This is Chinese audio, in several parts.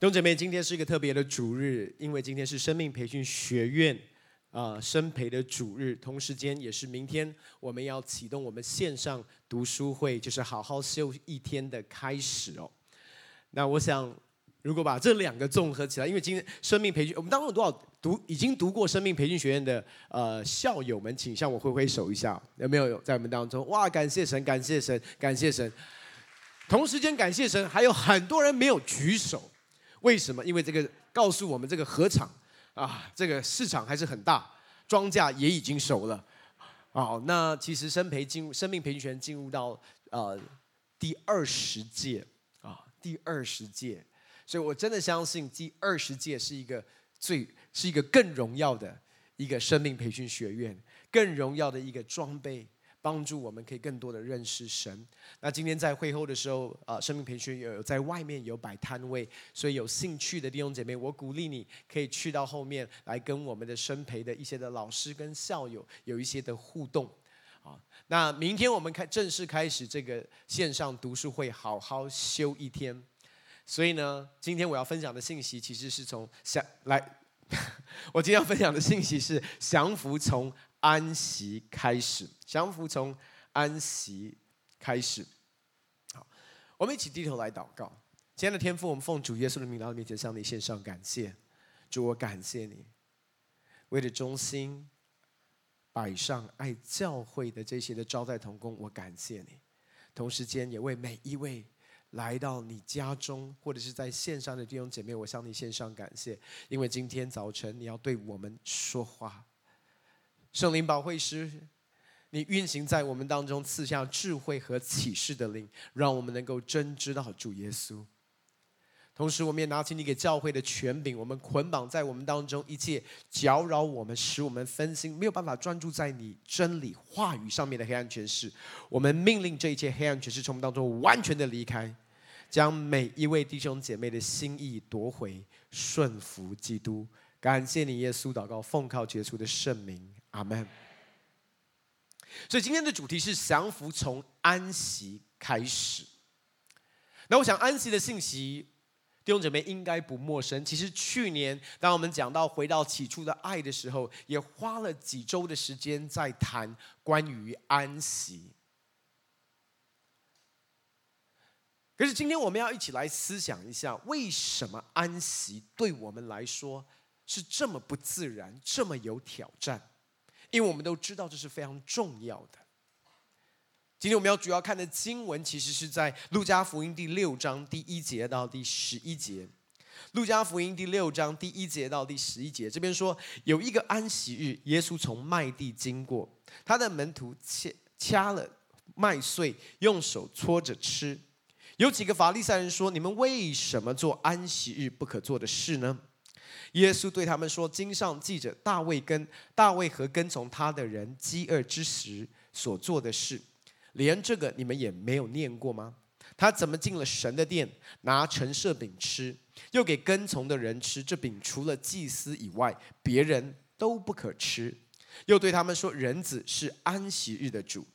弟兄姐妹，今天是一个特别的主日，因为今天是生命培训学院啊、呃、生培的主日，同时间也是明天我们要启动我们线上读书会，就是好好修一天的开始哦。那我想，如果把这两个综合起来，因为今天生命培训，我们当中有多少读已经读过生命培训学院的呃校友们，请向我挥挥手一下，有没有在我们当中？哇，感谢神，感谢神，感谢神。同时间感谢神，还有很多人没有举手。为什么？因为这个告诉我们，这个合场啊，这个市场还是很大，庄稼也已经熟了。好，那其实生培进入生命培训学院进入到呃第二十届啊，第二十届，所以我真的相信第二十届是一个最是一个更荣耀的一个生命培训学院，更荣耀的一个装备。帮助我们可以更多的认识神。那今天在会后的时候，啊，生命培训有在外面有摆摊位，所以有兴趣的弟兄姐妹，我鼓励你可以去到后面来跟我们的生培的一些的老师跟校友有一些的互动。啊，那明天我们开正式开始这个线上读书会，好好修一天。所以呢，今天我要分享的信息其实是从想来，我今天要分享的信息是降服从。安息开始，降服从安息开始。好，我们一起低头来祷告。亲爱的天父，我们奉主耶稣的名来到面前，向你献上感谢。主，我感谢你，为了中心摆上爱教会的这些的招待同工，我感谢你。同时间也为每一位来到你家中或者是在线上的弟兄姐妹，我向你献上感谢，因为今天早晨你要对我们说话。圣灵保惠师，你运行在我们当中，赐下智慧和启示的灵，让我们能够真知道主耶稣。同时，我们也拿起你给教会的权柄，我们捆绑在我们当中一切搅扰我们、使我们分心、没有办法专注在你真理话语上面的黑暗权势。我们命令这一切黑暗权势从我们当中完全的离开，将每一位弟兄姐妹的心意夺回，顺服基督。感谢你，耶稣，祷告奉靠耶稣的圣名。阿门。所以今天的主题是降服从安息开始。那我想安息的信息，弟兄姐妹应该不陌生。其实去年当我们讲到回到起初的爱的时候，也花了几周的时间在谈关于安息。可是今天我们要一起来思想一下，为什么安息对我们来说是这么不自然，这么有挑战？因为我们都知道这是非常重要的。今天我们要主要看的经文，其实是在路加福音第六章第一节到第十一节。路加福音第六章第一节到第十一节，这边说有一个安息日，耶稣从麦地经过，他的门徒掐掐了麦穗，用手搓着吃。有几个法利赛人说：“你们为什么做安息日不可做的事呢？”耶稣对他们说：“经上记着大卫跟大卫和跟从他的人饥饿之时所做的事，连这个你们也没有念过吗？他怎么进了神的殿，拿陈设饼吃，又给跟从的人吃？这饼除了祭司以外，别人都不可吃。又对他们说：人子是安息日的主。”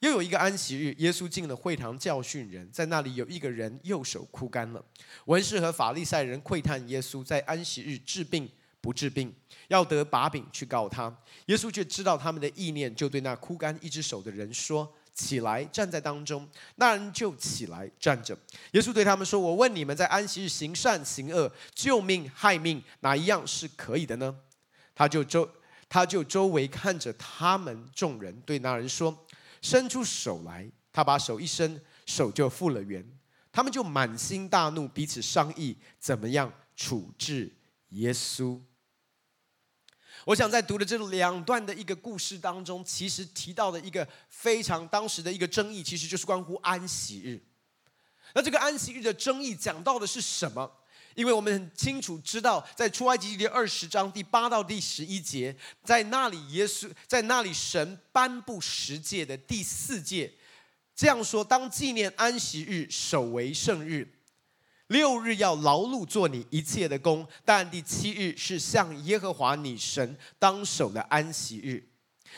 又有一个安息日，耶稣进了会堂教训人，在那里有一个人右手枯干了。文士和法利赛人窥探耶稣在安息日治病不治病，要得把柄去告他。耶稣却知道他们的意念，就对那枯干一只手的人说：“起来，站在当中。”那人就起来站着。耶稣对他们说：“我问你们，在安息日行善行恶、救命害命，哪一样是可以的呢？”他就周他就周围看着他们众人，对那人说。伸出手来，他把手一伸，手就复了原。他们就满心大怒，彼此商议怎么样处置耶稣。我想在读的这两段的一个故事当中，其实提到的一个非常当时的一个争议，其实就是关乎安息日。那这个安息日的争议讲到的是什么？因为我们很清楚知道，在出埃及记第二十章第八到第十一节，在那里耶稣在那里神颁布十诫的第四诫，这样说：当纪念安息日，守为圣日。六日要劳碌做你一切的工，但第七日是向耶和华你神当守的安息日。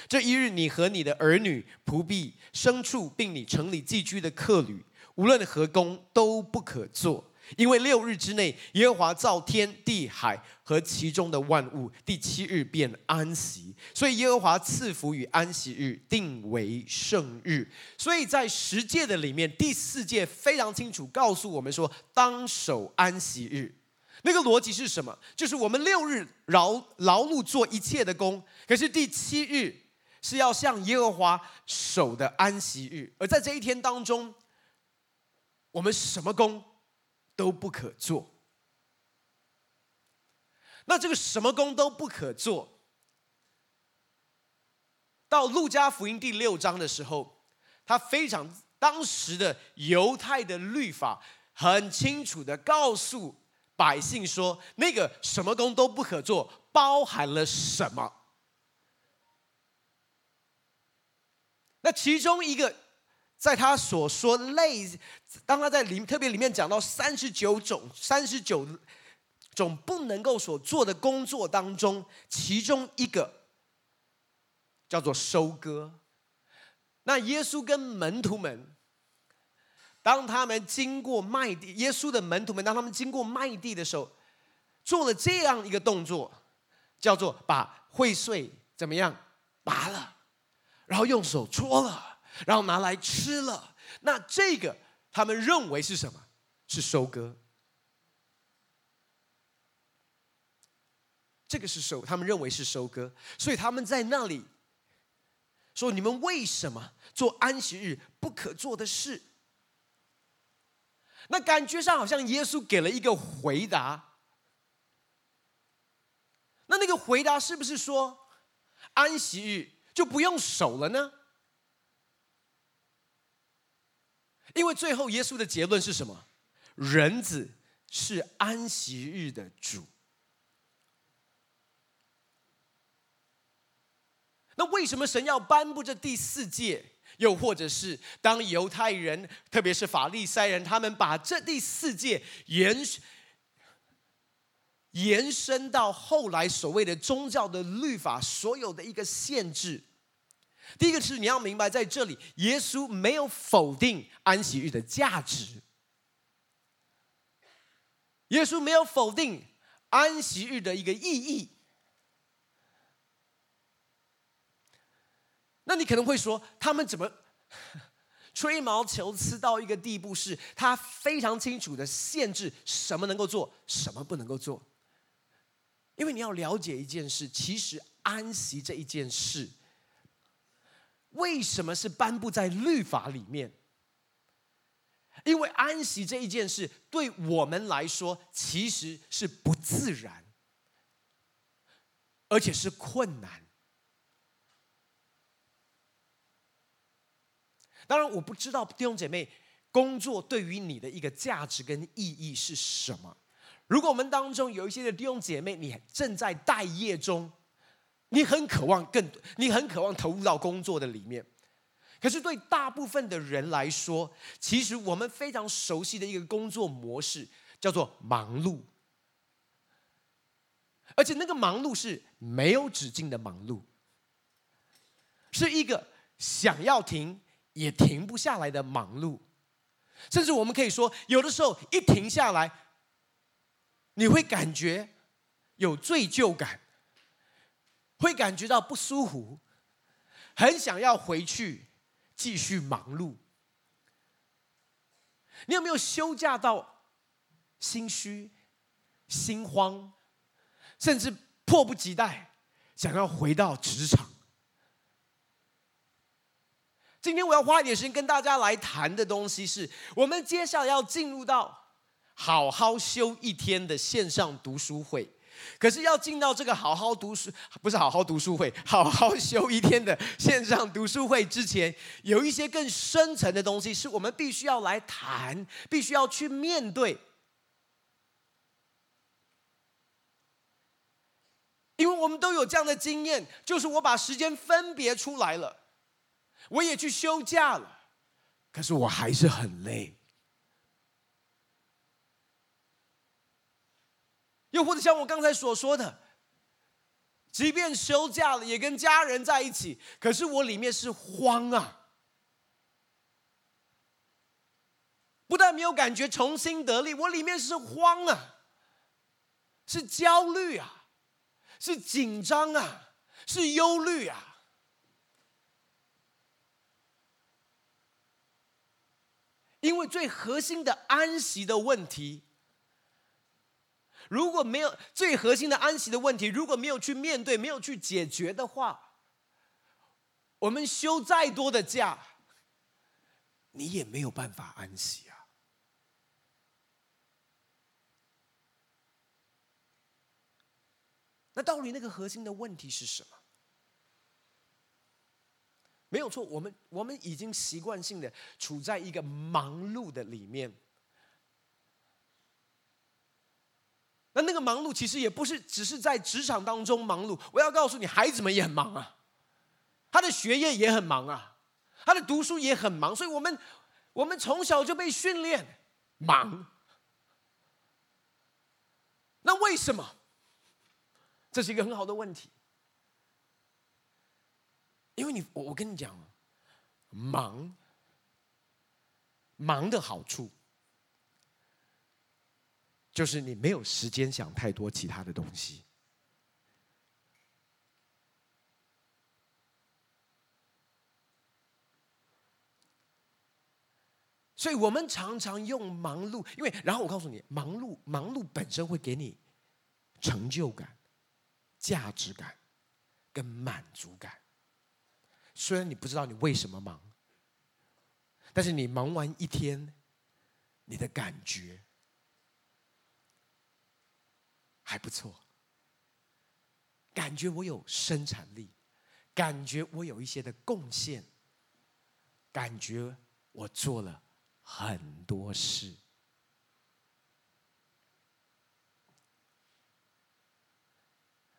这一日，你和你的儿女、仆婢、牲畜，并你城里寄居的客旅，无论何工都不可做。因为六日之内，耶和华造天地海和其中的万物，第七日便安息。所以耶和华赐福与安息日，定为圣日。所以在十诫的里面，第四诫非常清楚告诉我们说，当守安息日。那个逻辑是什么？就是我们六日劳劳碌做一切的工，可是第七日是要向耶和华守的安息日。而在这一天当中，我们什么工？都不可做。那这个什么工都不可做，到路加福音第六章的时候，他非常当时的犹太的律法很清楚的告诉百姓说，那个什么工都不可做，包含了什么？那其中一个。在他所说类，当他在里特别里面讲到三十九种三十九种不能够所做的工作当中，其中一个叫做收割。那耶稣跟门徒们，当他们经过麦地，耶稣的门徒们当他们经过麦地的时候，做了这样一个动作，叫做把穗穗怎么样拔了，然后用手搓了。然后拿来吃了，那这个他们认为是什么？是收割。这个是收，他们认为是收割，所以他们在那里说：“你们为什么做安息日不可做的事？”那感觉上好像耶稣给了一个回答。那那个回答是不是说安息日就不用守了呢？因为最后耶稣的结论是什么？人子是安息日的主。那为什么神要颁布这第四诫？又或者是当犹太人，特别是法利赛人，他们把这第四诫延延伸到后来所谓的宗教的律法，所有的一个限制。第一个是你要明白，在这里耶稣没有否定安息日的价值，耶稣没有否定安息日的一个意义。那你可能会说，他们怎么吹毛求疵到一个地步，是他非常清楚的限制什么能够做，什么不能够做？因为你要了解一件事，其实安息这一件事。为什么是颁布在律法里面？因为安息这一件事对我们来说其实是不自然，而且是困难。当然，我不知道弟兄姐妹工作对于你的一个价值跟意义是什么。如果我们当中有一些的弟兄姐妹，你正在待业中。你很渴望更，你很渴望投入到工作的里面，可是对大部分的人来说，其实我们非常熟悉的一个工作模式叫做忙碌，而且那个忙碌是没有止境的忙碌，是一个想要停也停不下来的忙碌，甚至我们可以说，有的时候一停下来，你会感觉有罪疚感。会感觉到不舒服，很想要回去继续忙碌。你有没有休假到心虚、心慌，甚至迫不及待想要回到职场？今天我要花一点时间跟大家来谈的东西是，我们接下来要进入到好好休一天的线上读书会。可是要进到这个好好读书，不是好好读书会，好好休一天的线上读书会之前，有一些更深层的东西是我们必须要来谈，必须要去面对。因为我们都有这样的经验，就是我把时间分别出来了，我也去休假了，可是我还是很累。又或者像我刚才所说的，即便休假了，也跟家人在一起，可是我里面是慌啊！不但没有感觉重新得力，我里面是慌啊，是焦虑啊，是紧张啊，是忧虑啊。因为最核心的安息的问题。如果没有最核心的安息的问题，如果没有去面对，没有去解决的话，我们休再多的假，你也没有办法安息啊。那到底那个核心的问题是什么？没有错，我们我们已经习惯性的处在一个忙碌的里面。那那个忙碌其实也不是只是在职场当中忙碌，我要告诉你，孩子们也很忙啊，他的学业也很忙啊，他的读书也很忙，所以我们我们从小就被训练忙。那为什么？这是一个很好的问题，因为你我我跟你讲，忙忙的好处。就是你没有时间想太多其他的东西，所以我们常常用忙碌，因为然后我告诉你，忙碌忙碌本身会给你成就感、价值感跟满足感。虽然你不知道你为什么忙，但是你忙完一天，你的感觉。还不错，感觉我有生产力，感觉我有一些的贡献，感觉我做了很多事。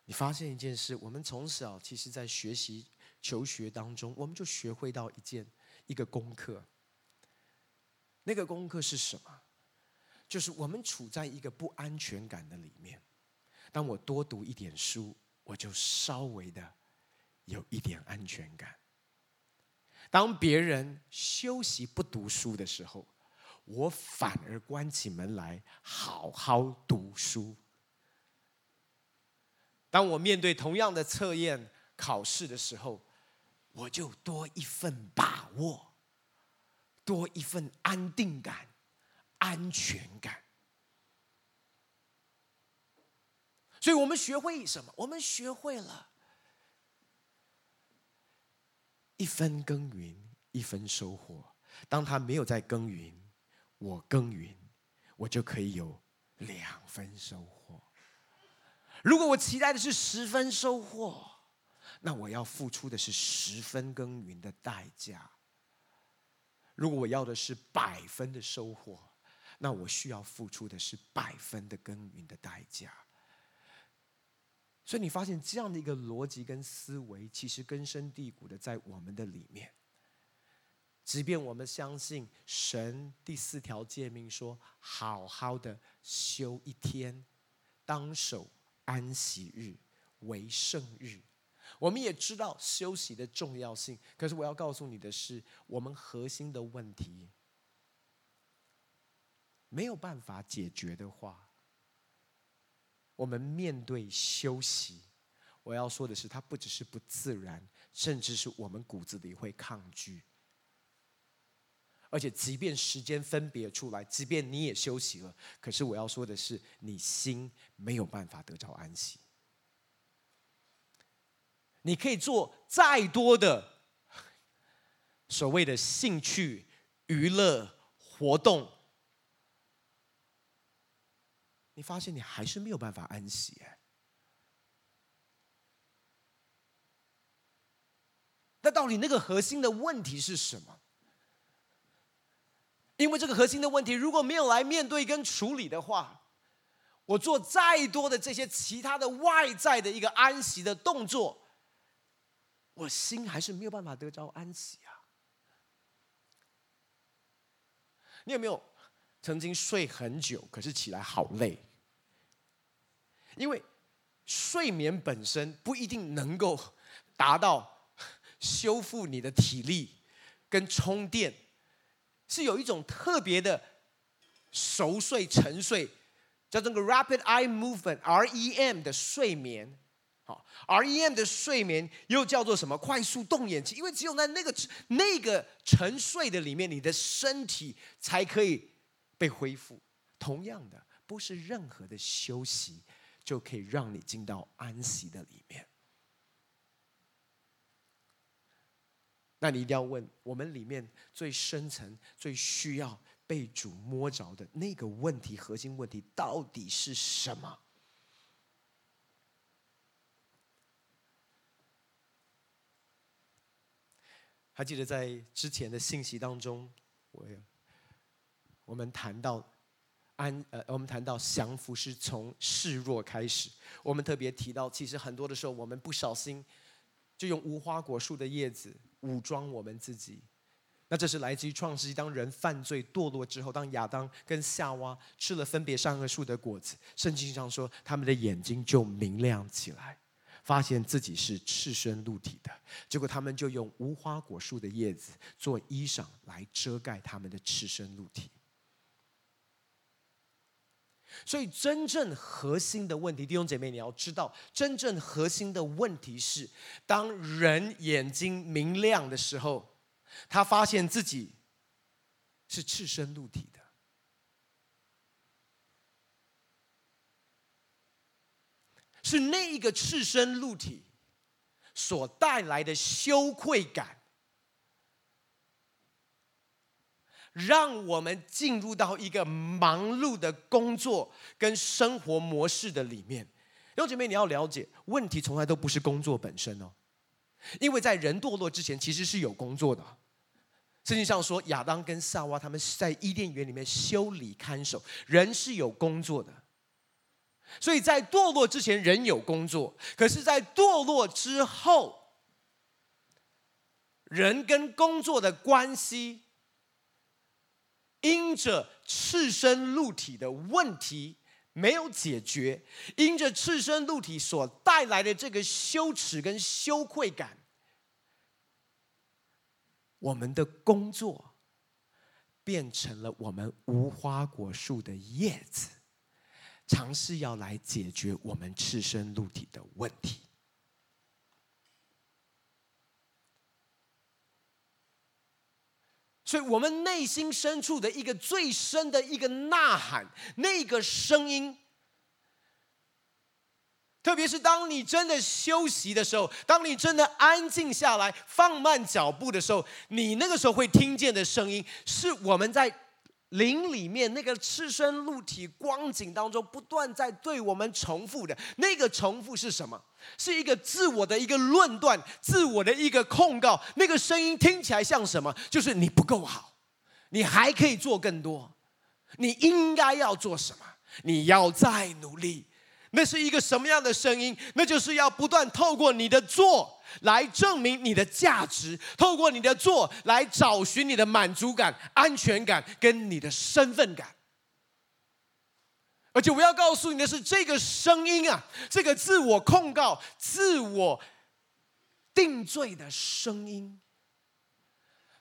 你发现一件事，我们从小其实，在学习求学当中，我们就学会到一件一个功课。那个功课是什么？就是我们处在一个不安全感的里面。当我多读一点书，我就稍微的有一点安全感。当别人休息不读书的时候，我反而关起门来好好读书。当我面对同样的测验考试的时候，我就多一份把握，多一份安定感、安全感。所以我们学会什么？我们学会了一分耕耘一分收获。当他没有在耕耘，我耕耘，我就可以有两分收获。如果我期待的是十分收获，那我要付出的是十分耕耘的代价。如果我要的是百分的收获，那我需要付出的是百分的耕耘的代价。所以你发现这样的一个逻辑跟思维，其实根深蒂固的在我们的里面。即便我们相信神第四条诫命说，好好的休一天，当守安息日为圣日，我们也知道休息的重要性。可是我要告诉你的是，我们核心的问题没有办法解决的话。我们面对休息，我要说的是，它不只是不自然，甚至是我们骨子里会抗拒。而且，即便时间分别出来，即便你也休息了，可是我要说的是，你心没有办法得着安息。你可以做再多的所谓的兴趣、娱乐活动。你发现你还是没有办法安息哎，那到底那个核心的问题是什么？因为这个核心的问题如果没有来面对跟处理的话，我做再多的这些其他的外在的一个安息的动作，我心还是没有办法得着安息啊。你有没有曾经睡很久，可是起来好累？因为睡眠本身不一定能够达到修复你的体力跟充电，是有一种特别的熟睡、沉睡，叫做个 Rapid Eye Movement（REM） 的睡眠。好，REM 的睡眠又叫做什么？快速动眼期，因为只有在那个那个沉睡的里面，你的身体才可以被恢复。同样的，不是任何的休息就可以让你进到安息的里面。那你一定要问，我们里面最深层、最需要被主摸着的那个问题，核心问题到底是什么？还记得在之前的信息当中，我也我们谈到安呃，我们谈到降服是从示弱开始。我们特别提到，其实很多的时候，我们不小心就用无花果树的叶子武装我们自己。那这是来自于创世纪，当人犯罪堕落之后，当亚当跟夏娃吃了分别善恶树的果子，圣经上说，他们的眼睛就明亮起来。发现自己是赤身露体的，结果他们就用无花果树的叶子做衣裳来遮盖他们的赤身露体。所以，真正核心的问题，弟兄姐妹，你要知道，真正核心的问题是，当人眼睛明亮的时候，他发现自己是赤身露体的。是那一个赤身露体所带来的羞愧感，让我们进入到一个忙碌的工作跟生活模式的里面。弟兄姐妹，你要了解，问题从来都不是工作本身哦，因为在人堕落之前，其实是有工作的。圣经上说，亚当跟夏娃他们在伊甸园里面修理看守，人是有工作的。所以在堕落之前，人有工作；可是，在堕落之后，人跟工作的关系，因着赤身露体的问题没有解决，因着赤身露体所带来的这个羞耻跟羞愧感，我们的工作变成了我们无花果树的叶子。尝试要来解决我们赤身露体的问题，所以，我们内心深处的一个最深的一个呐喊，那个声音，特别是当你真的休息的时候，当你真的安静下来，放慢脚步的时候，你那个时候会听见的声音，是我们在。灵里面那个赤身露体光景当中，不断在对我们重复的那个重复是什么？是一个自我的一个论断，自我的一个控告。那个声音听起来像什么？就是你不够好，你还可以做更多，你应该要做什么？你要再努力。那是一个什么样的声音？那就是要不断透过你的做。来证明你的价值，透过你的做来找寻你的满足感、安全感跟你的身份感。而且我要告诉你的是，这个声音啊，这个自我控告、自我定罪的声音，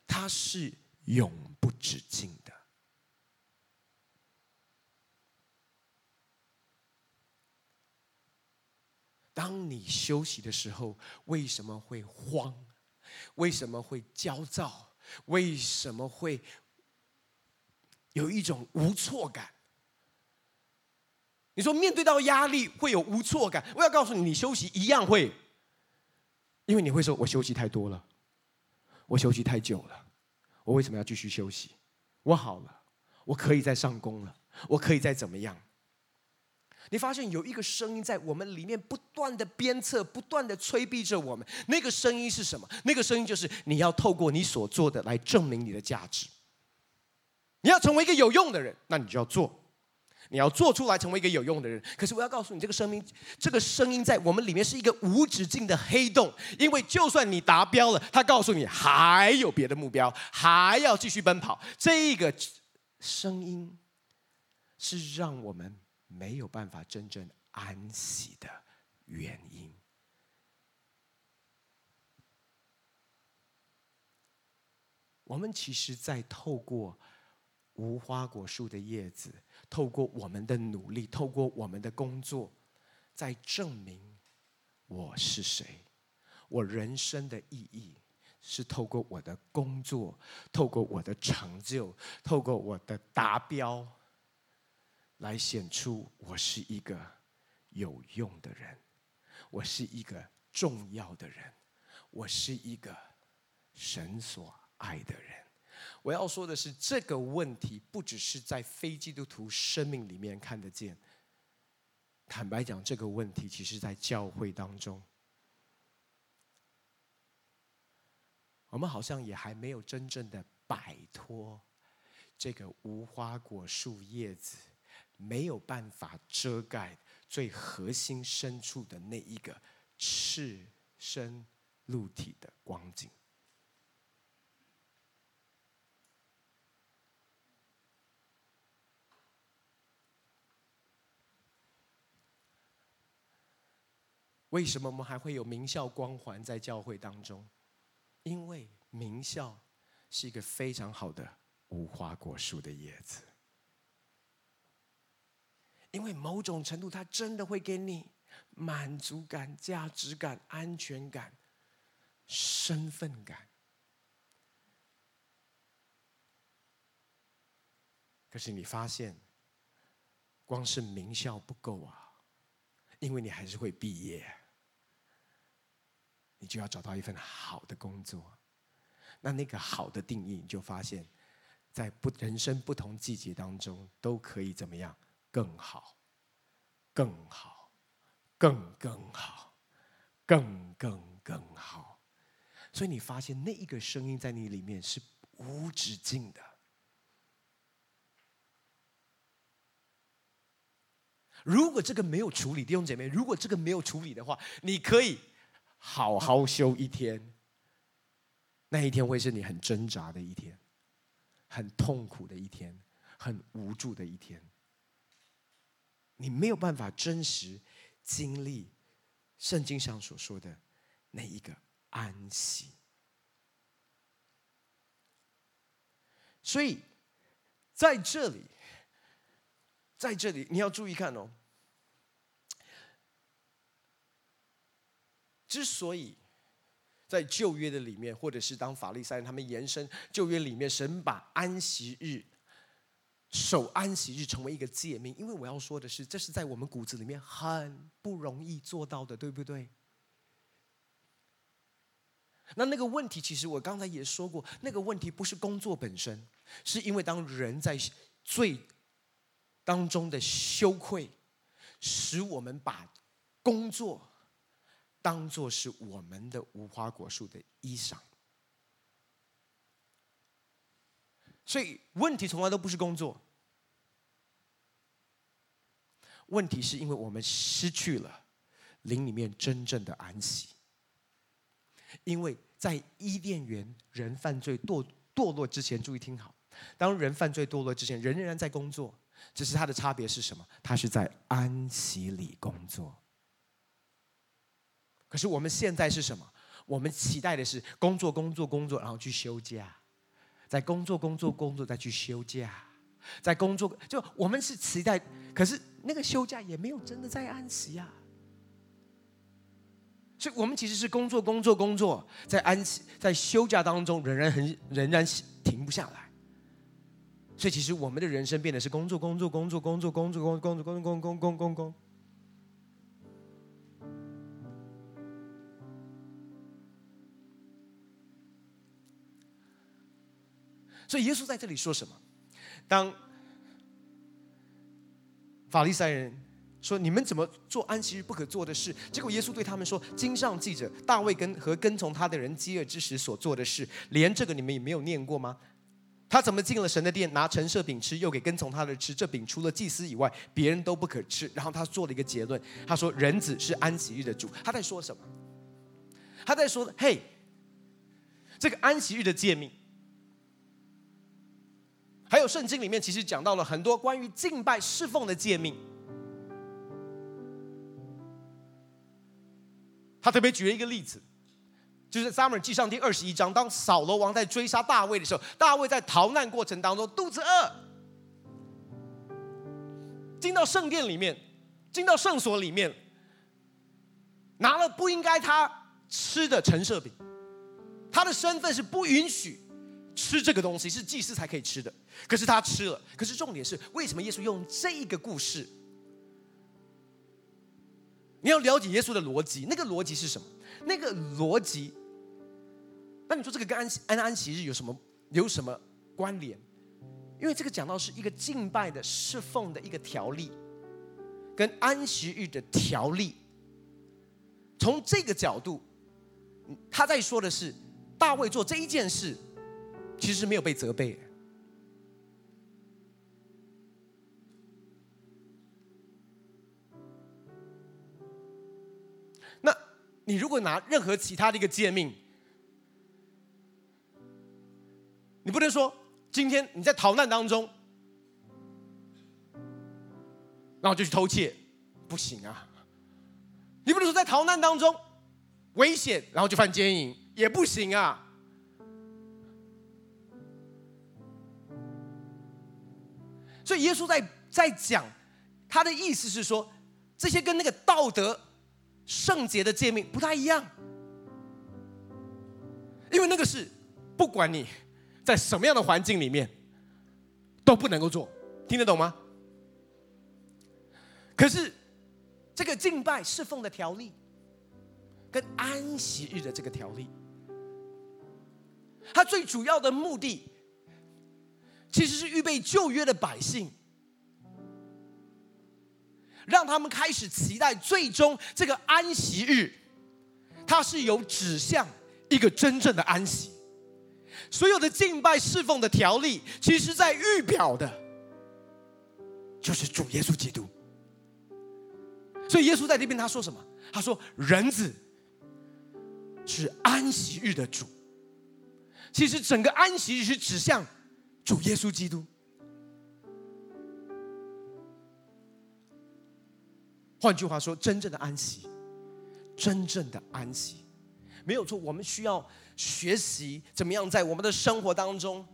它是永不止境的。当你休息的时候，为什么会慌？为什么会焦躁？为什么会有一种无措感？你说面对到压力会有无措感，我要告诉你，你休息一样会，因为你会说：“我休息太多了，我休息太久了，我为什么要继续休息？我好了，我可以再上工了，我可以再怎么样？”你发现有一个声音在我们里面不断的鞭策，不断的催逼着我们。那个声音是什么？那个声音就是你要透过你所做的来证明你的价值。你要成为一个有用的人，那你就要做。你要做出来成为一个有用的人。可是我要告诉你，这个声音，这个声音在我们里面是一个无止境的黑洞。因为就算你达标了，他告诉你还有别的目标，还要继续奔跑。这个声音是让我们。没有办法真正安息的原因。我们其实，在透过无花果树的叶子，透过我们的努力，透过我们的工作，在证明我是谁。我人生的意义是透过我的工作，透过我的成就，透过我的达标，来显出我是一个有用的人，我是一个重要的人，我是一个神所爱的人。我要说的是，这个问题不只是在非基督徒生命里面看得见。坦白讲，这个问题其实在教会当中，我们好像也还没有真正的摆脱这个无花果树叶子没有办法遮盖最核心深处的那一个赤身露体的光景。为什么我们还会有名校光环在教会当中？因为名校是一个非常好的无花果树的叶子，因为某种程度，它真的会给你满足感、价值感、安全感、身份感。可是你发现，光是名校不够啊，因为你还是会毕业。你就要找到一份好的工作，那那个好的定义，你就发现，在不人生不同季节当中，都可以怎么样？更好，更好，更更好，更更更好。所以你发现那一个声音在你里面是无止境的。如果这个没有处理，弟兄姐妹，如果这个没有处理的话，你可以。好好休一天，那一天会是你很挣扎的一天，很痛苦的一天，很无助的一天。你没有办法真实经历圣经上所说的那一个安息。所以在这里，在这里你要注意看哦。之所以在旧约的里面，或者是当法利赛人他们延伸旧约里面，神把安息日守安息日成为一个诫命，因为我要说的是，这是在我们骨子里面很不容易做到的，对不对？那那个问题，其实我刚才也说过，那个问题不是工作本身，是因为当人在罪当中的羞愧，使我们把工作。当做是我们的无花果树的衣裳，所以问题从来都不是工作，问题是因为我们失去了灵里面真正的安息，因为在伊甸园人犯罪堕堕落之前，注意听好，当人犯罪堕落之前，人仍然在工作，只是他的差别是什么？他是在安息里工作。可是我们现在是什么？我们期待的是工作、工作、工作，然后去休假，在工作、工作、工作，再去休假，在工作就我们是期待，可是那个休假也没有真的在安息啊。所以我们其实是工作、工作、工作，在安息、在休假当中，仍然很仍然停不下来。所以其实我们的人生变得是工作、工作、工作、工作、工作、工作、工作、工作、工作、工、工。所以耶稣在这里说什么？当法利赛人说，你们怎么做安息日不可做的事？结果耶稣对他们说：“经上记着大卫跟和跟从他的人饥饿之时所做的事，连这个你们也没有念过吗？他怎么进了神的殿，拿陈设饼吃，又给跟从他的吃？这饼除了祭司以外，别人都不可吃。然后他做了一个结论，他说：人子是安息日的主。他在说什么？他在说：嘿，这个安息日的诫命。”还有圣经里面其实讲到了很多关于敬拜侍奉的诫命，他特别举了一个例子，就是撒母耳记上第二十一章，当扫罗王在追杀大卫的时候，大卫在逃难过程当中肚子饿，进到圣殿里面，进到圣所里面，拿了不应该他吃的陈设饼，他的身份是不允许吃这个东西，是祭司才可以吃的，可是他吃了。可是重点是，为什么耶稣用这个故事？你要了解耶稣的逻辑，那个逻辑是什么？那个逻辑，那你说这个跟安安安息日有什么？有什么？关联？因为这个讲到是一个敬拜的侍奉的一个条例，跟安息日的条例。从这个角度，他在说的是大卫做这一件事，其实是没有被责备。那你如果拿任何其他的一个诫命，你不能说今天你在逃难当中，然后就去偷窃，不行啊！你不能说在逃难当中危险，然后就犯奸淫，也不行啊！所以耶稣在在讲，他的意思是说，这些跟那个道德。圣洁的诫命不太一样，因为那个是不管你在什么样的环境里面都不能够做，听得懂吗？可是这个敬拜侍奉的条例跟安息日的这个条例，它最主要的目的其实是预备旧约的百姓。让他们开始期待，最终这个安息日，它是有指向一个真正的安息。所有的敬拜侍奉的条例，其实在预表的，就是主耶稣基督。所以耶稣在这边他说什么？他说：“人子是安息日的主。”其实整个安息日是指向主耶稣基督。换句话说，真正的安息，真正的安息，没有错。我们需要学习怎么样在我们的生活当中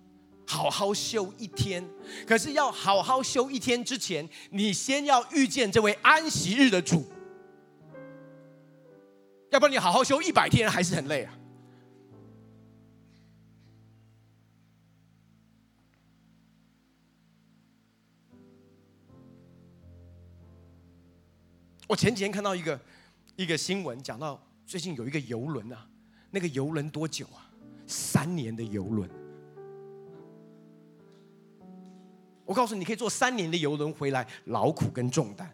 好好休一天。可是要好好休一天之前，你先要遇见这位安息日的主，要不然你好好休一百天还是很累啊。我前几天看到一个一个新闻，讲到最近有一个游轮啊，那个游轮多久啊？三年的游轮。我告诉你，你可以坐三年的游轮回来，劳苦跟重担。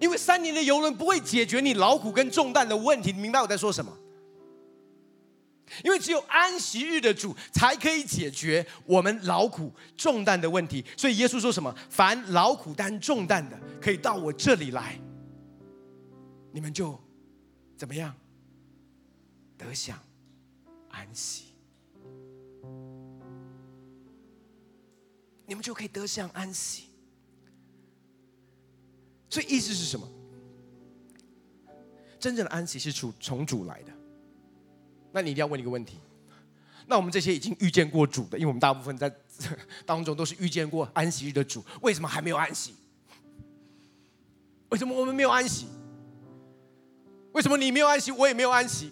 因为三年的游轮不会解决你劳苦跟重担的问题，你明白我在说什么？因为只有安息日的主才可以解决我们劳苦重担的问题，所以耶稣说什么？凡劳苦担重担的，可以到我这里来，你们就怎么样？得享安息，你们就可以得享安息。所以意思是什么？真正的安息是从从主来的。那你一定要问一个问题：那我们这些已经遇见过主的，因为我们大部分在 当中都是遇见过安息日的主，为什么还没有安息？为什么我们没有安息？为什么你没有安息，我也没有安息？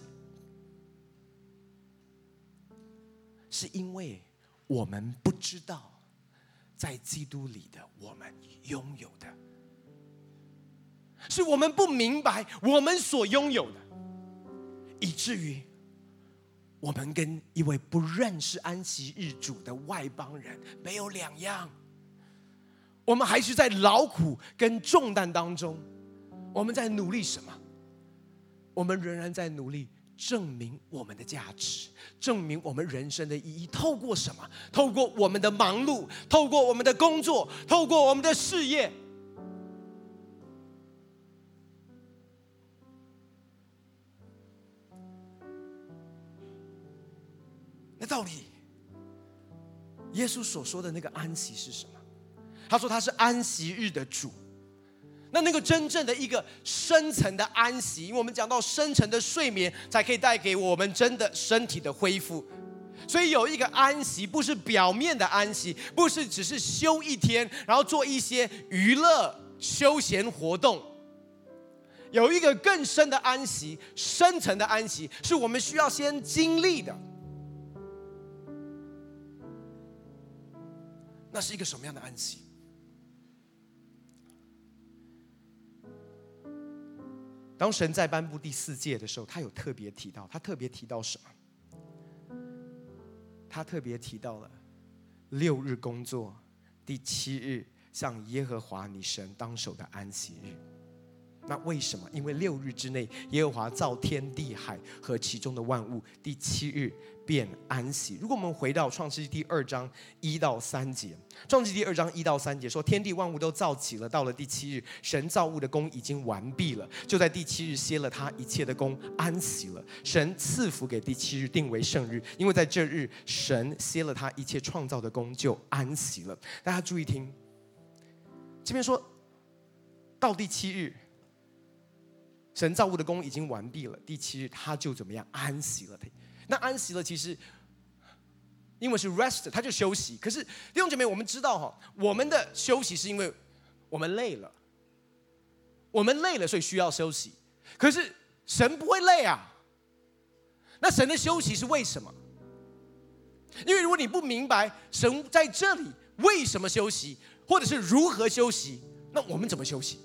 是因为我们不知道，在基督里的我们拥有的，是我们不明白我们所拥有的，以至于。我们跟一位不认识安息日主的外邦人没有两样，我们还是在劳苦跟重担当中，我们在努力什么？我们仍然在努力证明我们的价值，证明我们人生的意义。透过什么？透过我们的忙碌，透过我们的工作，透过我们的事业。到底耶稣所说的那个安息是什么？他说他是安息日的主。那那个真正的一个深层的安息，因为我们讲到深层的睡眠，才可以带给我们真的身体的恢复。所以有一个安息，不是表面的安息，不是只是休一天，然后做一些娱乐休闲活动。有一个更深的安息，深层的安息，是我们需要先经历的。那是一个什么样的安息？当神在颁布第四诫的时候，他有特别提到，他特别提到什么？他特别提到了六日工作，第七日向耶和华你神当守的安息日。那为什么？因为六日之内，耶和华造天地海和其中的万物，第七日便安息。如果我们回到创世记第二章一到三节，创世记第二章一到三节说，天地万物都造起了，到了第七日，神造物的工已经完毕了，就在第七日歇了他一切的工，安息了。神赐福给第七日，定为圣日，因为在这日，神歇了他一切创造的工，就安息了。大家注意听，这边说到第七日。神造物的工已经完毕了，第七日他就怎么样安息了？那安息了，其实因为是 rest，他就休息。可是弟兄姐妹，我们知道哈，我们的休息是因为我们累了，我们累了，所以需要休息。可是神不会累啊。那神的休息是为什么？因为如果你不明白神在这里为什么休息，或者是如何休息，那我们怎么休息？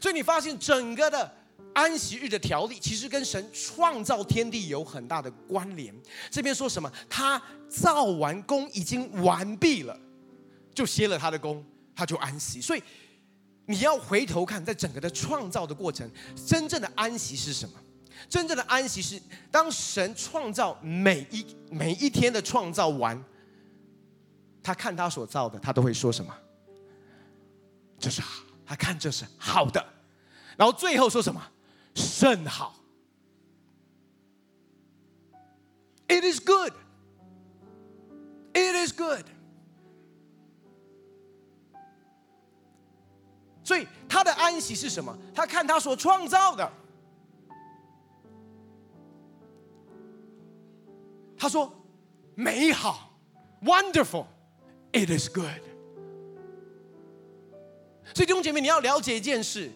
所以你发现整个的安息日的条例，其实跟神创造天地有很大的关联。这边说什么？他造完工已经完毕了，就歇了他的工，他就安息。所以你要回头看，在整个的创造的过程，真正的安息是什么？真正的安息是当神创造每一每一天的创造完，他看他所造的，他都会说什么？这是好。他看这是好的，然后最后说什么？甚好。It is good. It is good. 所以他的安息是什么？他看他所创造的，他说美好，wonderful. It is good. 所以弟兄姐妹，你要了解一件事：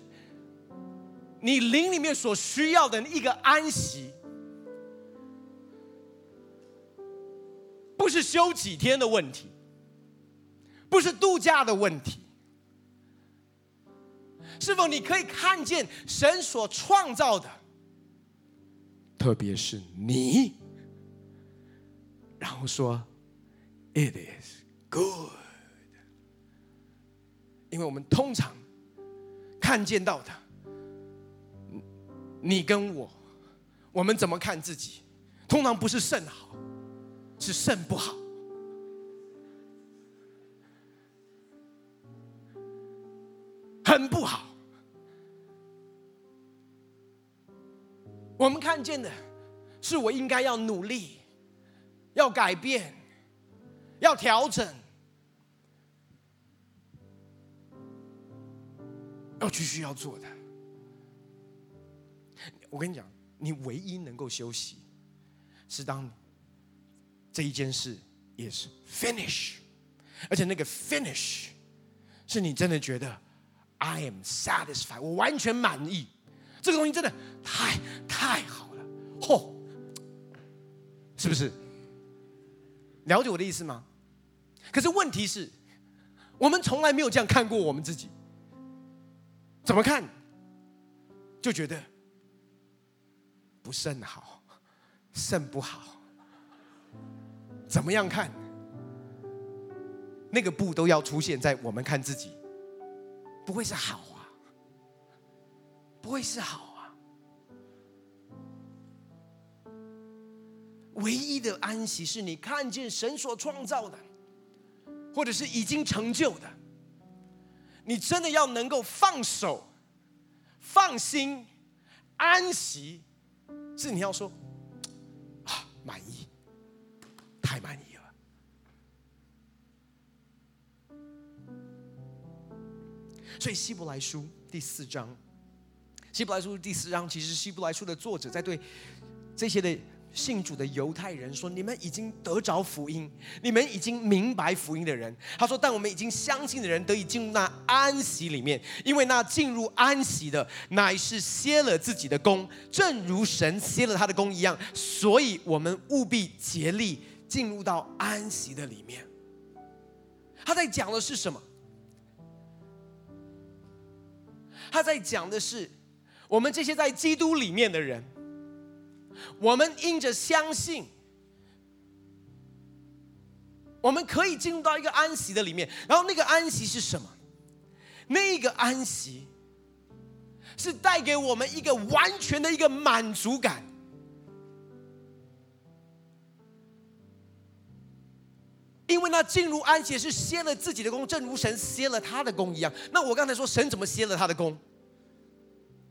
你灵里面所需要的一个安息，不是休几天的问题，不是度假的问题，是否你可以看见神所创造的，特别是你，然后说，It is good。因为我们通常看见到的，你跟我，我们怎么看自己？通常不是肾好，是肾不好，很不好。我们看见的是我应该要努力，要改变，要调整。要继续要做的，我跟你讲，你唯一能够休息，是当这一件事也是 finish，而且那个 finish 是你真的觉得 I am satisfied，我完全满意，这个东西真的太太好了，嚯，是不是？了解我的意思吗？可是问题是，我们从来没有这样看过我们自己。怎么看，就觉得不甚好，甚不好。怎么样看，那个不都要出现在我们看自己，不会是好啊，不会是好啊。唯一的安息是你看见神所创造的，或者是已经成就的。你真的要能够放手、放心、安息，是你要说啊，满意，太满意了。所以希伯来书第四章，希伯来书第四章，其实希伯来书的作者在对这些的。信主的犹太人说：“你们已经得着福音，你们已经明白福音的人。”他说：“但我们已经相信的人得以进入那安息里面，因为那进入安息的乃是歇了自己的工，正如神歇了他的工一样。所以，我们务必竭力进入到安息的里面。”他在讲的是什么？他在讲的是我们这些在基督里面的人。我们因着相信，我们可以进入到一个安息的里面。然后那个安息是什么？那个安息是带给我们一个完全的一个满足感。因为那进入安息是歇了自己的工，正如神歇了他的工一样。那我刚才说神怎么歇了他的工？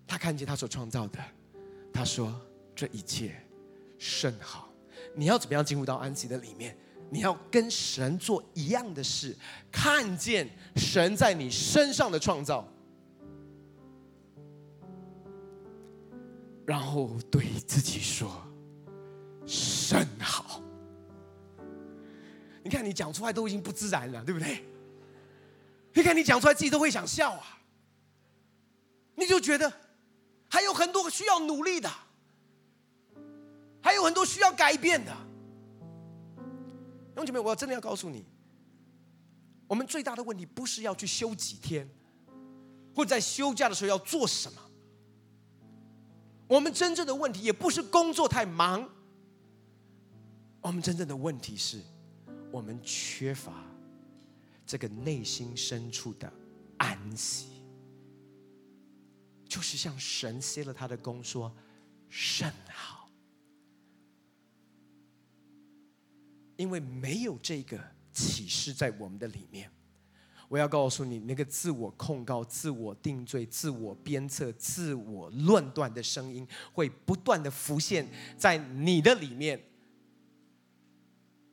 他看见他所创造的，他说。这一切甚好，你要怎么样进入到安息的里面？你要跟神做一样的事，看见神在你身上的创造，然后对自己说甚好。你看你讲出来都已经不自然了，对不对？你看你讲出来自己都会想笑啊，你就觉得还有很多需要努力的。还有很多需要改变的，弟兄姐妹，我真的要告诉你，我们最大的问题不是要去休几天，或在休假的时候要做什么。我们真正的问题也不是工作太忙，我们真正的问题是，我们缺乏这个内心深处的安息，就是像神歇了他的工，说甚好。因为没有这个启示在我们的里面，我要告诉你，那个自我控告、自我定罪、自我鞭策、自我论断的声音会不断的浮现在你的里面。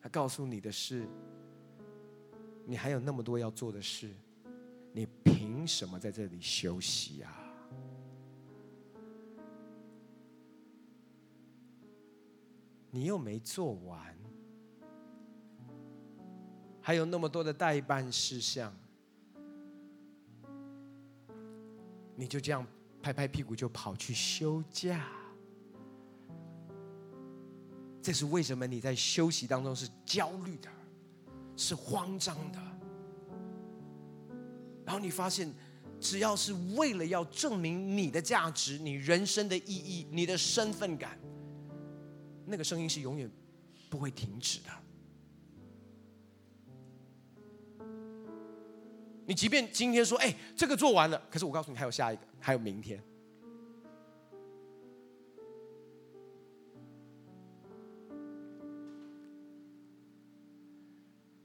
他告诉你的是，你还有那么多要做的事，你凭什么在这里休息啊？你又没做完。还有那么多的待办事项，你就这样拍拍屁股就跑去休假？这是为什么？你在休息当中是焦虑的，是慌张的。然后你发现，只要是为了要证明你的价值、你人生的意义、你的身份感，那个声音是永远不会停止的。你即便今天说，哎，这个做完了，可是我告诉你，还有下一个，还有明天。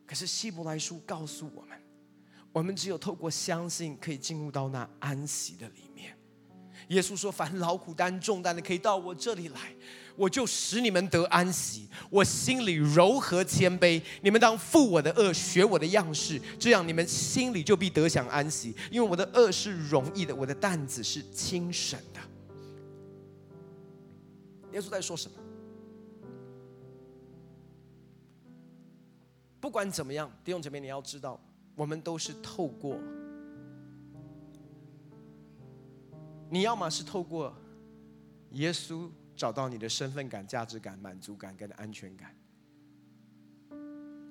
可是希伯来书告诉我们，我们只有透过相信，可以进入到那安息的里面。耶稣说：“凡劳苦担重担的，可以到我这里来。”我就使你们得安息，我心里柔和谦卑，你们当负我的轭，学我的样式，这样你们心里就必得享安息。因为我的轭是容易的，我的担子是轻省的。耶稣在说什么？不管怎么样，弟兄姐妹，你要知道，我们都是透过，你要么是透过耶稣。找到你的身份感、价值感、满足感跟安全感，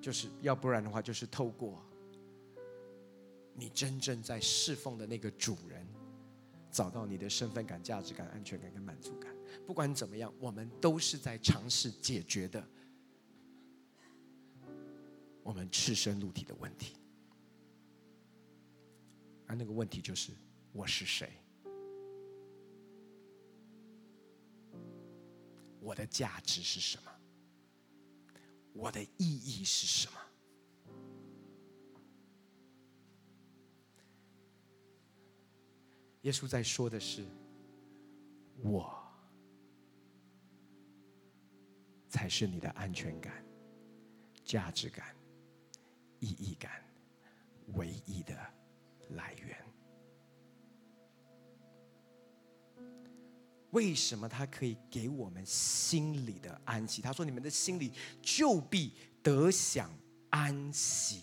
就是要不然的话，就是透过你真正在侍奉的那个主人，找到你的身份感、价值感、安全感跟满足感。不管怎么样，我们都是在尝试解决的我们赤身露体的问题。而那个问题就是：我是谁？我的价值是什么？我的意义是什么？耶稣在说的是，我才是你的安全感、价值感、意义感唯一的来源。为什么他可以给我们心里的安息？他说：“你们的心里就必得享安息。”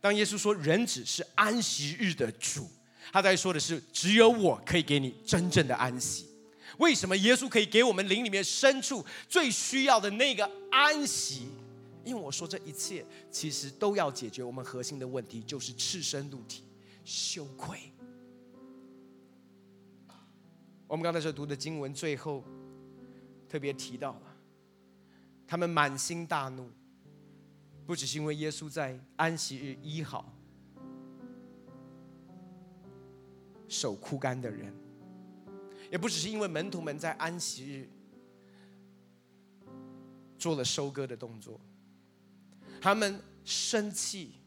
当耶稣说“人子是安息日的主”，他在说的是只有我可以给你真正的安息。为什么耶稣可以给我们灵里面深处最需要的那个安息？因为我说这一切其实都要解决我们核心的问题，就是赤身露体。羞愧。我们刚才所读的经文最后特别提到了，他们满心大怒，不只是因为耶稣在安息日医好手枯干的人，也不只是因为门徒们在安息日做了收割的动作，他们生气。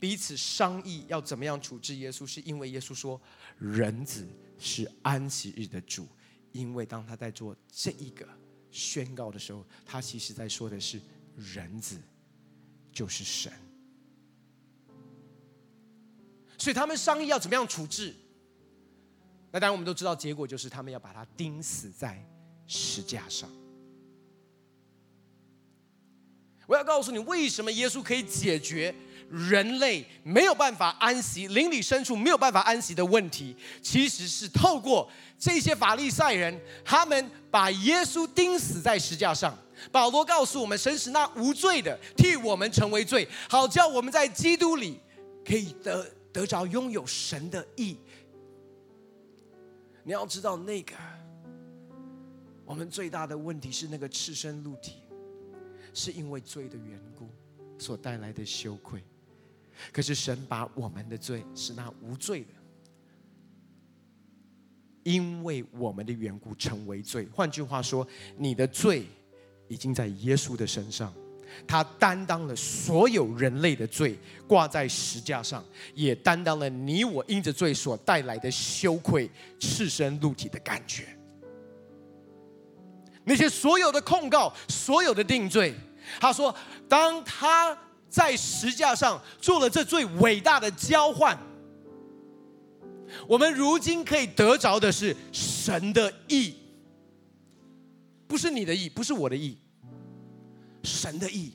彼此商议要怎么样处置耶稣，是因为耶稣说：“人子是安息日的主。”因为当他在做这一个宣告的时候，他其实在说的是人子就是神。所以他们商议要怎么样处置。那当然我们都知道，结果就是他们要把他钉死在石架上。我要告诉你，为什么耶稣可以解决？人类没有办法安息，灵里深处没有办法安息的问题，其实是透过这些法利赛人，他们把耶稣钉死在石架上。保罗告诉我们，神使那无罪的替我们成为罪，好叫我们在基督里可以得得着拥有神的义。你要知道，那个我们最大的问题是那个赤身露体，是因为罪的缘故所带来的羞愧。可是神把我们的罪是那无罪的，因为我们的缘故成为罪。换句话说，你的罪已经在耶稣的身上，他担当了所有人类的罪，挂在石架上，也担当了你我因着罪所带来的羞愧、赤身露体的感觉。那些所有的控告、所有的定罪，他说，当他。在石架上做了这最伟大的交换，我们如今可以得着的是神的意，不是你的意，不是我的意，神的意。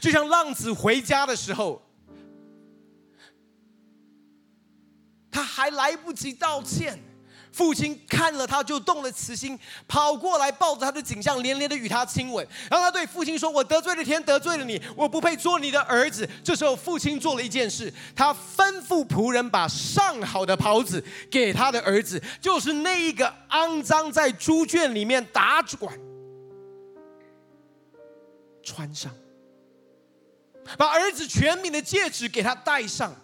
就像浪子回家的时候，他还来不及道歉。父亲看了他，就动了慈心，跑过来抱着他的颈项，连连的与他亲吻。然后他对父亲说：“我得罪了天，得罪了你，我不配做你的儿子。”这时候，父亲做了一件事，他吩咐仆人把上好的袍子给他的儿子，就是那一个肮脏在猪圈里面打滚，穿上，把儿子权柄的戒指给他戴上。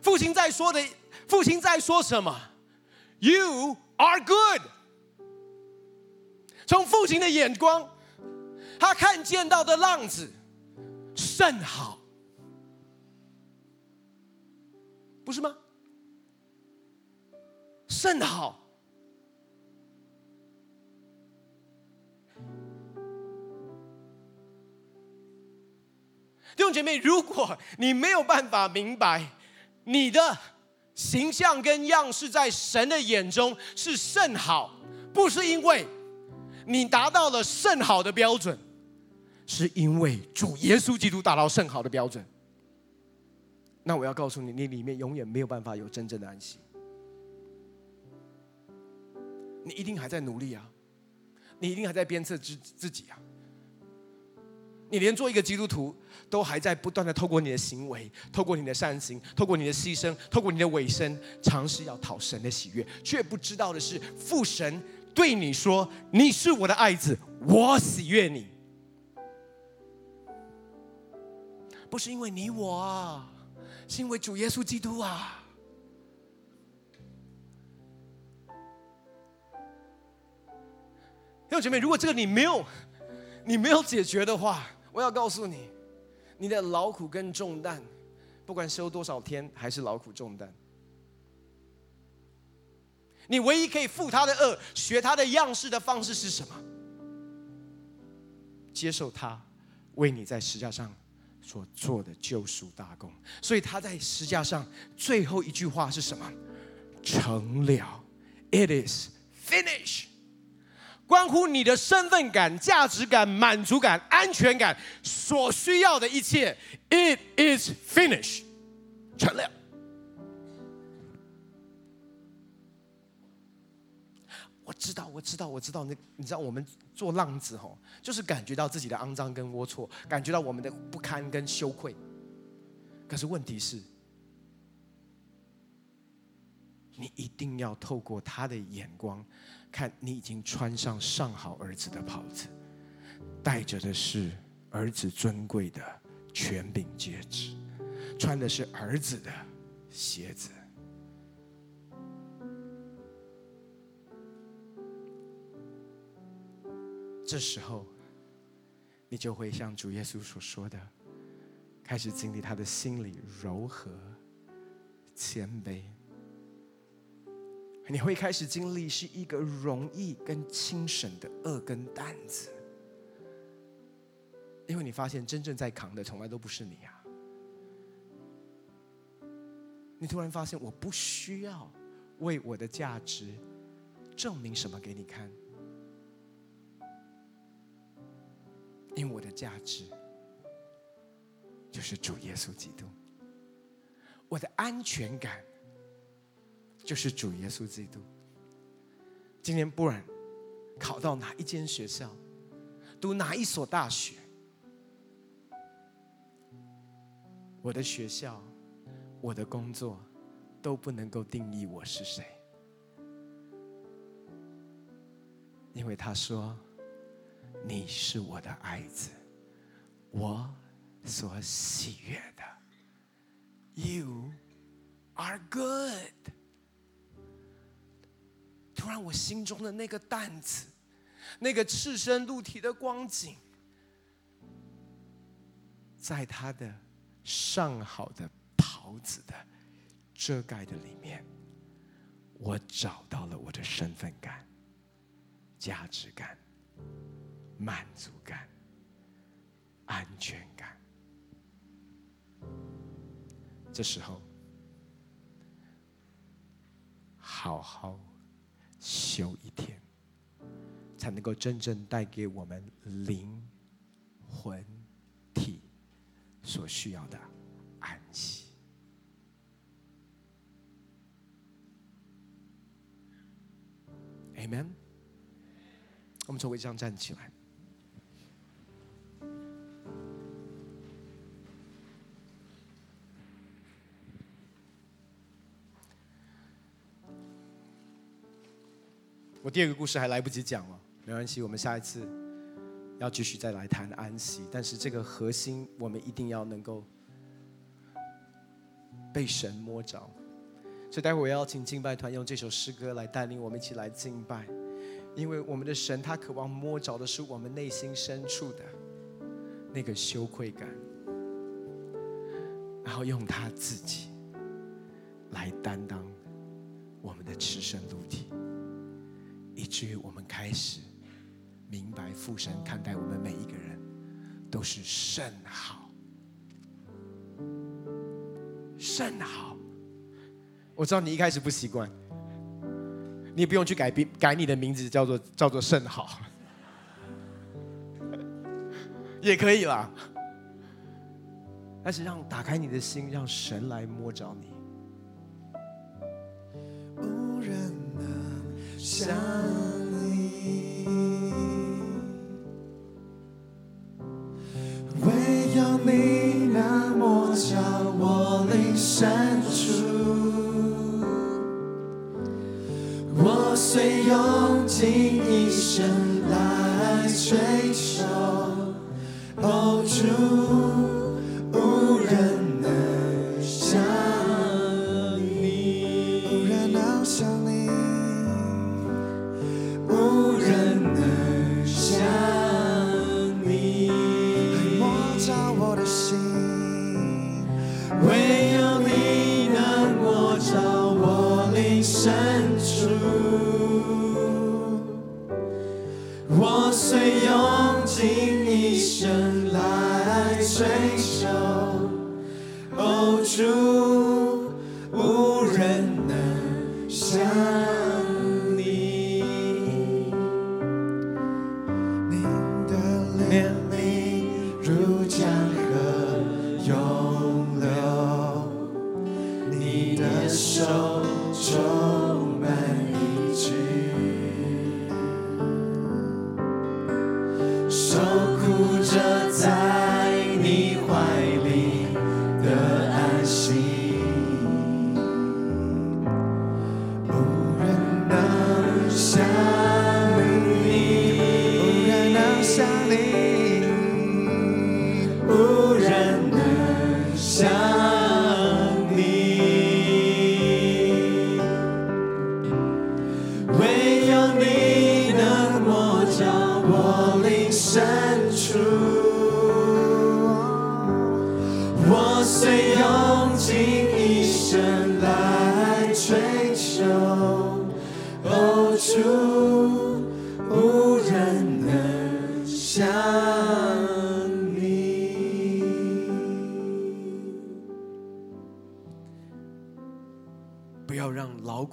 父亲在说的。父亲在说什么？You are good。从父亲的眼光，他看见到的浪子甚好，不是吗？甚好。弟兄姐妹，如果你没有办法明白你的。形象跟样式在神的眼中是甚好，不是因为你达到了甚好的标准，是因为主耶稣基督达到甚好的标准。那我要告诉你，你里面永远没有办法有真正的安息，你一定还在努力啊，你一定还在鞭策自自己啊，你连做一个基督徒。都还在不断的透过你的行为，透过你的善行，透过你的牺牲，透过你的委身，尝试要讨神的喜悦，却不知道的是，父神对你说：“你是我的爱子，我喜悦你。”不是因为你我啊，是因为主耶稣基督啊。弟兄姐妹，如果这个你没有，你没有解决的话，我要告诉你。你的劳苦跟重担，不管修多少天，还是劳苦重担。你唯一可以负他的恶、学他的样式的方式是什么？接受他为你在石架上所做的救赎大功。所以他在十架上最后一句话是什么？成了，It is finished。关乎你的身份感、价值感、满足感、安全感所需要的一切，It is finished，成了。我知道，我知道，我知道。那你知道，我们做浪子吼，就是感觉到自己的肮脏跟龌龊，感觉到我们的不堪跟羞愧。可是问题是，你一定要透过他的眼光，看你已经穿上上好儿子的袍子，戴着的是儿子尊贵的权柄戒指，穿的是儿子的鞋子。这时候，你就会像主耶稣所说的，开始经历他的心里柔和、谦卑。你会开始经历是一个容易跟轻省的二根担子，因为你发现真正在扛的从来都不是你啊！你突然发现，我不需要为我的价值证明什么给你看。因为我的价值就是主耶稣基督，我的安全感就是主耶稣基督。今天不然考到哪一间学校，读哪一所大学，我的学校、我的工作都不能够定义我是谁，因为他说。你是我的爱子，我所喜悦的。You are good。突然，我心中的那个担子，那个赤身露体的光景，在他的上好的袍子的遮盖的里面，我找到了我的身份感、价值感。满足感、安全感，这时候好好休一天，才能够真正带给我们灵魂体所需要的安息。Amen。我们从位置上站起来。我第二个故事还来不及讲了，没关系，我们下一次要继续再来谈安息。但是这个核心，我们一定要能够被神摸着。所以待会我要请敬拜团用这首诗歌来带领我们一起来敬拜，因为我们的神他渴望摸着的是我们内心深处的那个羞愧感，然后用他自己来担当我们的赤身露体。以至于我们开始明白父神看待我们每一个人都是甚好，甚好。我知道你一开始不习惯，你也不用去改变改你的名字，叫做叫做甚好，也可以啦。但是让打开你的心，让神来摸着你。想你，唯有你那么将我灵魂深处，我虽用尽一生。你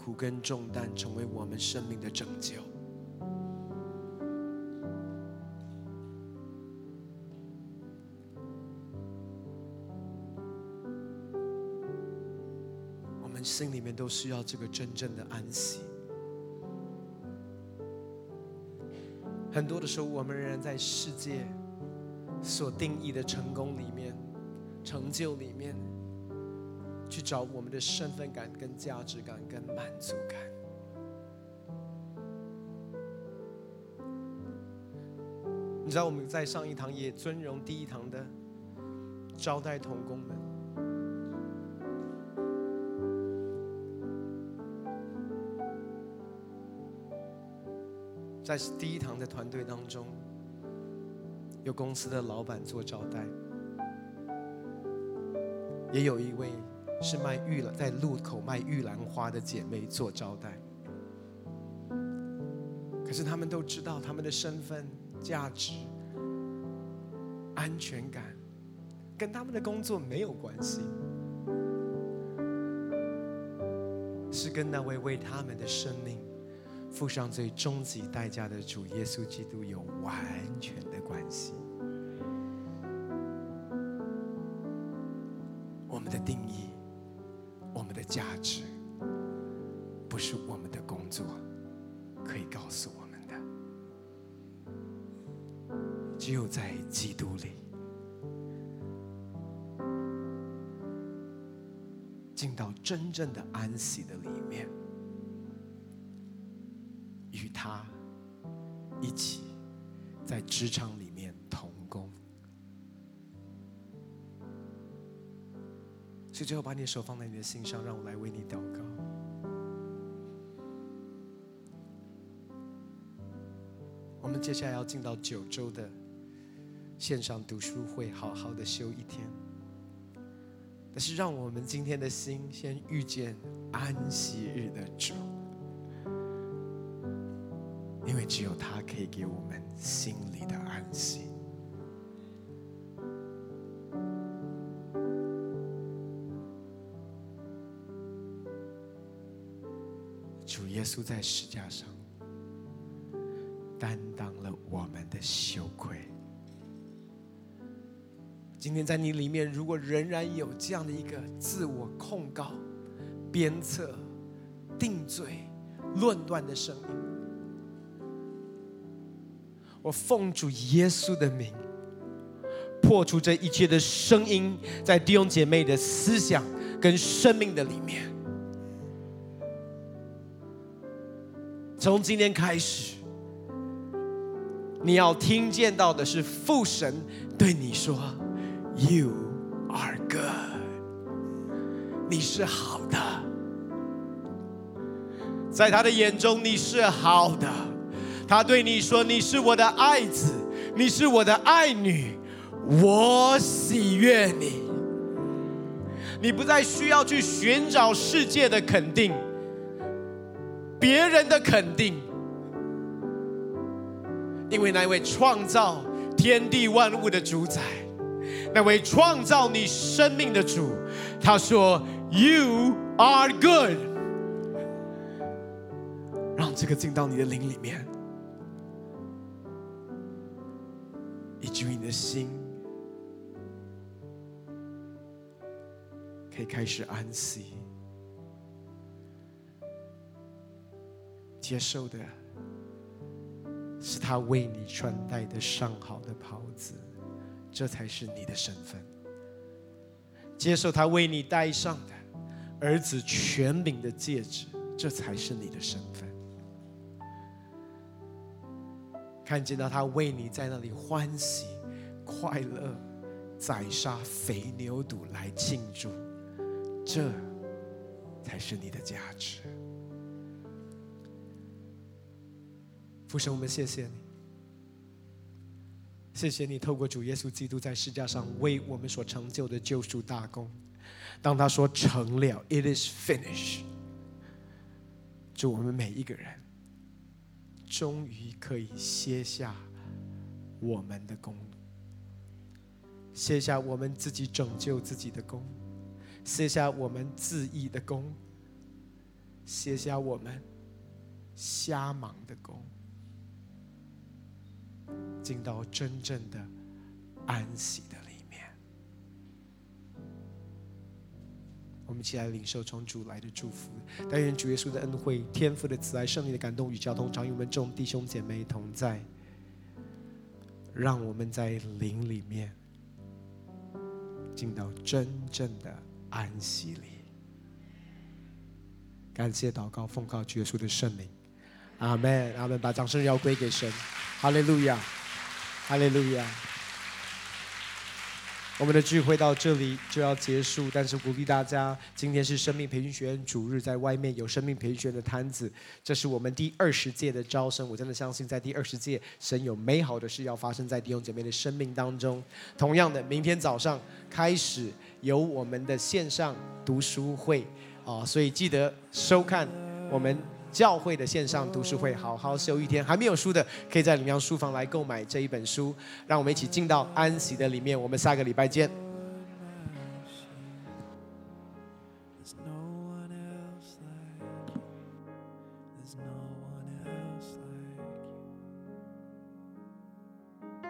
苦跟重担成为我们生命的拯救。我们心里面都需要这个真正的安息。很多的时候，我们仍然在世界所定义的成功里面、成就里面，去找我们的身份感、跟价值感、跟满足感。你知道我们在上一堂也尊荣第一堂的招待童工们，在第一堂的团队当中，有公司的老板做招待，也有一位是卖玉兰在路口卖玉兰花的姐妹做招待。可是他们都知道他们的身份、价值、安全感，跟他们的工作没有关系，是跟那位为他们的生命付上最终极代价的主耶稣基督有完全的关系。我们的定义，价值，不是我们的工作可以告诉我们的。只有在基督里，进到真正的安息的里面。与他一起在职场里所以最后把你的手放在你的心上，让我来为你祷告。我们接下来要进到九州的线上读书会，好好的休一天。但是，让我们今天的心先遇见安息日的主。因为只有他可以给我们心里的安息。稣在十架上担当了我们的羞愧。今天在你里面，如果仍然有这样的一个自我控告、鞭策、定罪、论断的声音。我奉主耶稣的名，破除这一切的声音，在弟兄姐妹的思想跟生命的里面。从今天开始，你要听见到的是父神对你说：“You are good，你是好的，在他的眼中你是好的。”他对你说：“你是我的爱子，你是我的爱女，我喜悦你。你不再需要去寻找世界的肯定，别人的肯定，因为那位创造天地万物的主宰，那位创造你生命的主，他说：‘You are good。’让这个进到你的灵里面。”以至于你的心可以开始安息，接受的是他为你穿戴的上好的袍子，这才是你的身份。接受他为你戴上的儿子权柄的戒指，这才是你的身份。看见到他为你在那里欢喜快乐，宰杀肥牛犊来庆祝，这才是你的价值。父神，我们谢谢你，谢谢你透过主耶稣基督在世架上为我们所成就的救赎大功。当他说成了，It is finished，祝我们每一个人终于可以卸下我们的功，卸下我们自己拯救自己的功，卸下我们自义的功，卸下我们瞎忙的功。进到真正的安息的里面，我们一起来领受从主来的祝福。但愿主耶稣的恩惠、天赋的慈爱、圣灵的感动与交通，常与我们众弟兄姐妹同在，让我们在灵里面进到真正的安息里。感谢祷告，奉告主耶稣的圣名，阿门，阿门。把掌声要归给神，哈利路亚。哈利路亚！我们的聚会到这里就要结束，但是鼓励大家，今天是生命培训学院主日，在外面有生命培训学院的摊子，这是我们第二十届的招生。我真的相信，在第二十届，神有美好的事要发生在弟兄姐妹的生命当中。同样的，明天早上开始有我们的线上读书会啊，所以记得收看我们。教会的线上读书会，好好休一天。还没有书的，可以在里面书房来购买这一本书。让我们一起进到安息的里面。我们下个礼拜见。